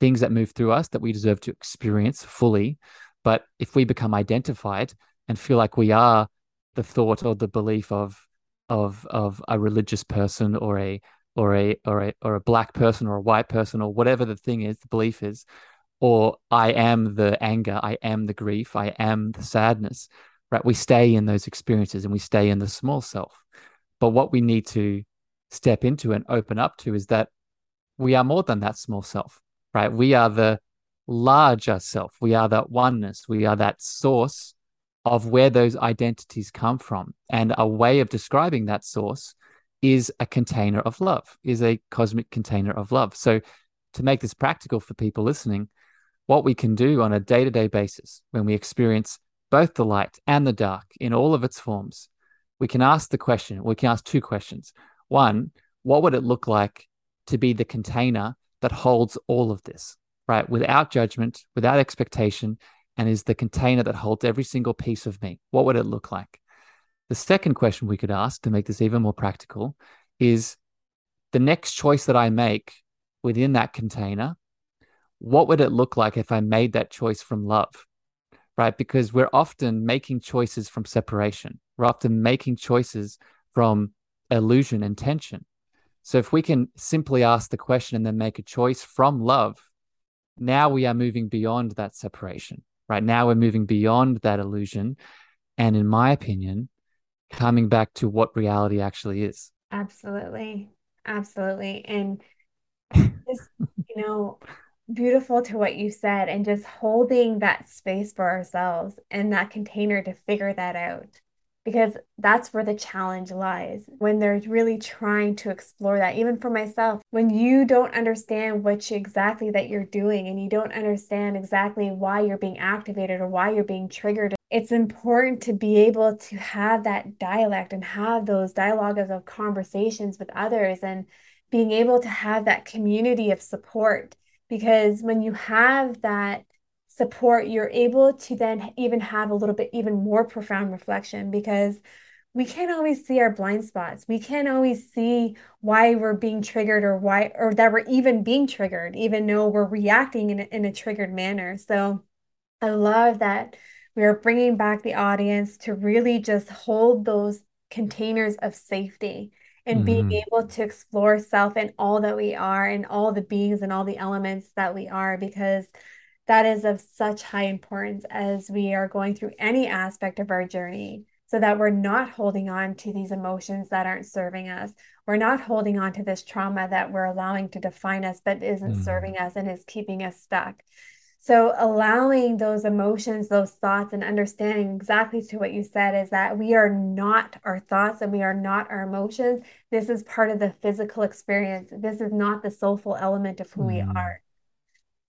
things that move through us that we deserve to experience fully. But if we become identified and feel like we are the thought or the belief of of of a religious person or a or a or a or a black person or a white person or whatever the thing is, the belief is, or I am the anger, I am the grief, I am the sadness, right? We stay in those experiences and we stay in the small self. But what we need to step into and open up to is that we are more than that small self, right? We are the larger self. We are that oneness. We are that source of where those identities come from. And a way of describing that source is a container of love, is a cosmic container of love. So, to make this practical for people listening, what we can do on a day to day basis when we experience both the light and the dark in all of its forms, we can ask the question, we can ask two questions. One, what would it look like to be the container that holds all of this, right? Without judgment, without expectation, and is the container that holds every single piece of me. What would it look like? The second question we could ask to make this even more practical is the next choice that I make within that container, what would it look like if I made that choice from love? Right? Because we're often making choices from separation. We're often making choices from illusion and tension. So if we can simply ask the question and then make a choice from love, now we are moving beyond that separation, right? Now we're moving beyond that illusion. And in my opinion, coming back to what reality actually is. Absolutely. Absolutely. And just, you know, beautiful to what you said and just holding that space for ourselves and that container to figure that out because that's where the challenge lies when they're really trying to explore that. Even for myself when you don't understand what you, exactly that you're doing and you don't understand exactly why you're being activated or why you're being triggered it's important to be able to have that dialect and have those dialogues of conversations with others and being able to have that community of support. Because when you have that support, you're able to then even have a little bit even more profound reflection because we can't always see our blind spots. We can't always see why we're being triggered or why or that we're even being triggered, even though we're reacting in a, in a triggered manner. So I love that we are bringing back the audience to really just hold those containers of safety and mm-hmm. being able to explore self and all that we are and all the beings and all the elements that we are because that is of such high importance as we are going through any aspect of our journey so that we're not holding on to these emotions that aren't serving us. We're not holding on to this trauma that we're allowing to define us, but isn't mm. serving us and is keeping us stuck. So, allowing those emotions, those thoughts, and understanding exactly to what you said is that we are not our thoughts and we are not our emotions. This is part of the physical experience. This is not the soulful element of who mm. we are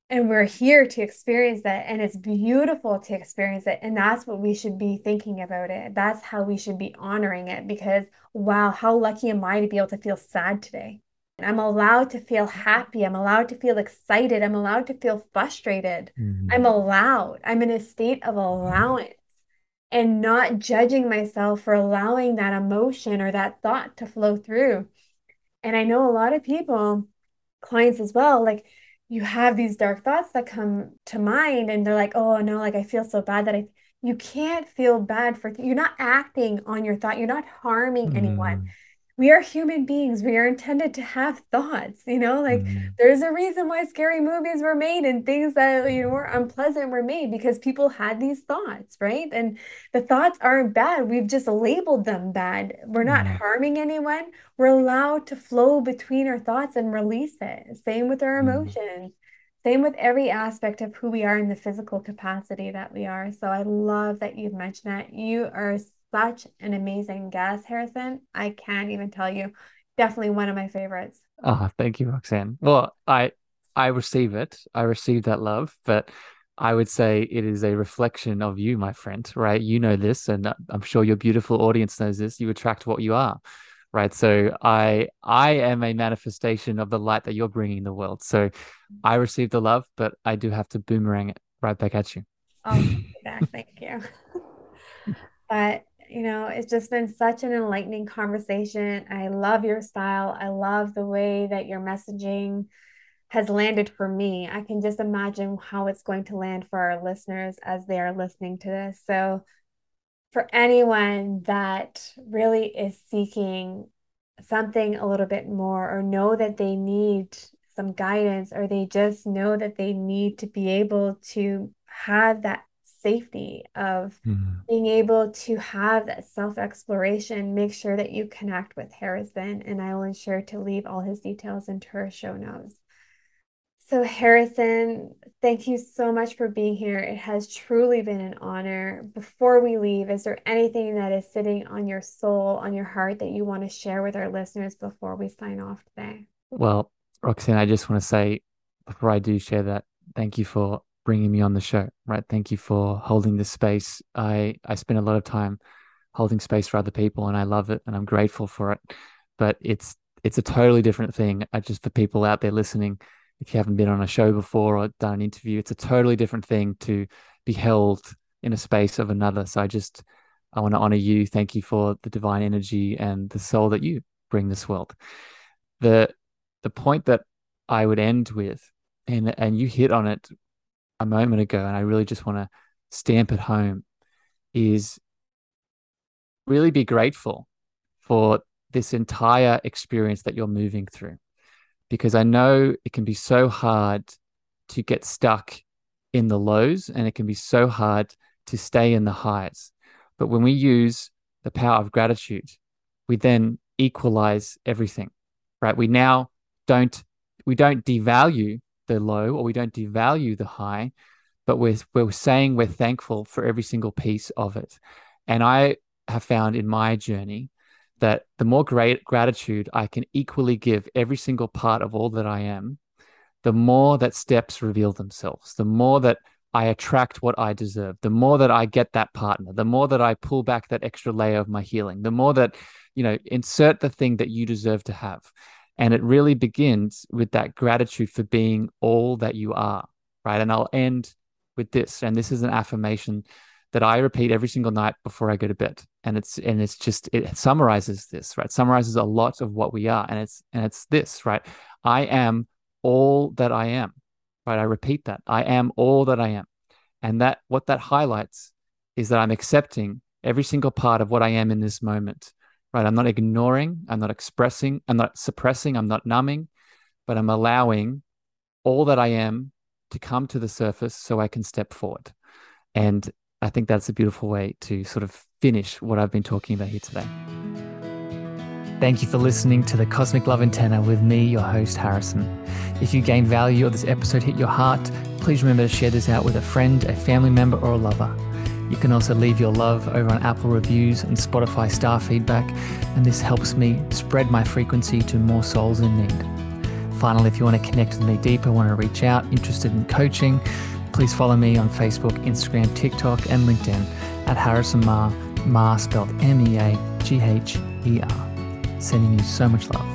and we're here to experience that and it's beautiful to experience it and that's what we should be thinking about it. That's how we should be honoring it because wow how lucky am i to be able to feel sad today? I'm allowed to feel happy i'm allowed to feel excited i'm allowed to feel frustrated. Mm-hmm. i'm allowed i'm in a state of allowance and not judging myself for allowing that emotion or that thought to flow through. And i know a lot of people clients as well like you have these dark thoughts that come to mind and they're like oh no like i feel so bad that i you can't feel bad for you're not acting on your thought you're not harming mm. anyone we are human beings. We are intended to have thoughts, you know, like mm-hmm. there's a reason why scary movies were made and things that, you know, were unpleasant were made because people had these thoughts, right? And the thoughts aren't bad. We've just labeled them bad. We're not mm-hmm. harming anyone. We're allowed to flow between our thoughts and release it. Same with our mm-hmm. emotions. Same with every aspect of who we are in the physical capacity that we are. So I love that you've mentioned that. You are such an amazing guest, Harrison. I can't even tell you. Definitely one of my favorites. Oh, thank you, Roxanne. Well, I I receive it. I receive that love, but I would say it is a reflection of you, my friend, right? You know this, and I'm sure your beautiful audience knows this. You attract what you are, right? So I I am a manifestation of the light that you're bringing in the world. So I receive the love, but I do have to boomerang it right back at you. Oh, thank you. but you know, it's just been such an enlightening conversation. I love your style. I love the way that your messaging has landed for me. I can just imagine how it's going to land for our listeners as they are listening to this. So, for anyone that really is seeking something a little bit more or know that they need some guidance or they just know that they need to be able to have that safety of mm-hmm. being able to have that self exploration, make sure that you connect with Harrison, and I will ensure to leave all his details into our show notes. So, Harrison, thank you so much for being here. It has truly been an honor. Before we leave, is there anything that is sitting on your soul, on your heart that you want to share with our listeners before we sign off today? Well, Roxanne, I just want to say before I do share that, thank you for bringing me on the show, right? Thank you for holding this space. I I spend a lot of time holding space for other people, and I love it, and I'm grateful for it. But it's it's a totally different thing. I just for people out there listening, if you haven't been on a show before or done an interview, it's a totally different thing to be held in a space of another. So I just I want to honor you. Thank you for the divine energy and the soul that you bring this world. The the point that I would end with, and and you hit on it a moment ago, and I really just want to stamp it home, is really be grateful for this entire experience that you're moving through. Because I know it can be so hard to get stuck in the lows and it can be so hard to stay in the highs. But when we use the power of gratitude, we then equalize everything, right? We now don't we don't devalue the low or we don't devalue the high, but we're we're saying we're thankful for every single piece of it. And I have found in my journey that the more great gratitude I can equally give every single part of all that I am, the more that steps reveal themselves, the more that I attract what I deserve, the more that I get that partner, the more that I pull back that extra layer of my healing, the more that, you know, insert the thing that you deserve to have. And it really begins with that gratitude for being all that you are, right? And I'll end with this. And this is an affirmation that I repeat every single night before I go to bed. And it's and it's just it summarizes this, right? summarizes a lot of what we are. And it's and it's this, right? I am all that I am. Right? I repeat that. I am all that I am. And that what that highlights is that I'm accepting every single part of what I am in this moment. Right? I'm not ignoring, I'm not expressing, I'm not suppressing, I'm not numbing, but I'm allowing all that I am to come to the surface so I can step forward. And I think that's a beautiful way to sort of finish what I've been talking about here today. Thank you for listening to the Cosmic Love Antenna with me, your host, Harrison. If you gained value or this episode hit your heart, please remember to share this out with a friend, a family member, or a lover. You can also leave your love over on Apple reviews and Spotify star feedback, and this helps me spread my frequency to more souls in need. Finally, if you want to connect with me deeper, want to reach out, interested in coaching, please follow me on Facebook, Instagram, TikTok, and LinkedIn at Harrison Meagher, Ma spelled M E A G H E R. Sending you so much love.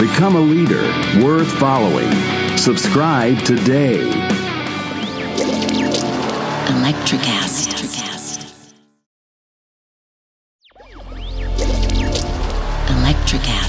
Become a leader worth following. Subscribe today. Electricast. Electricast.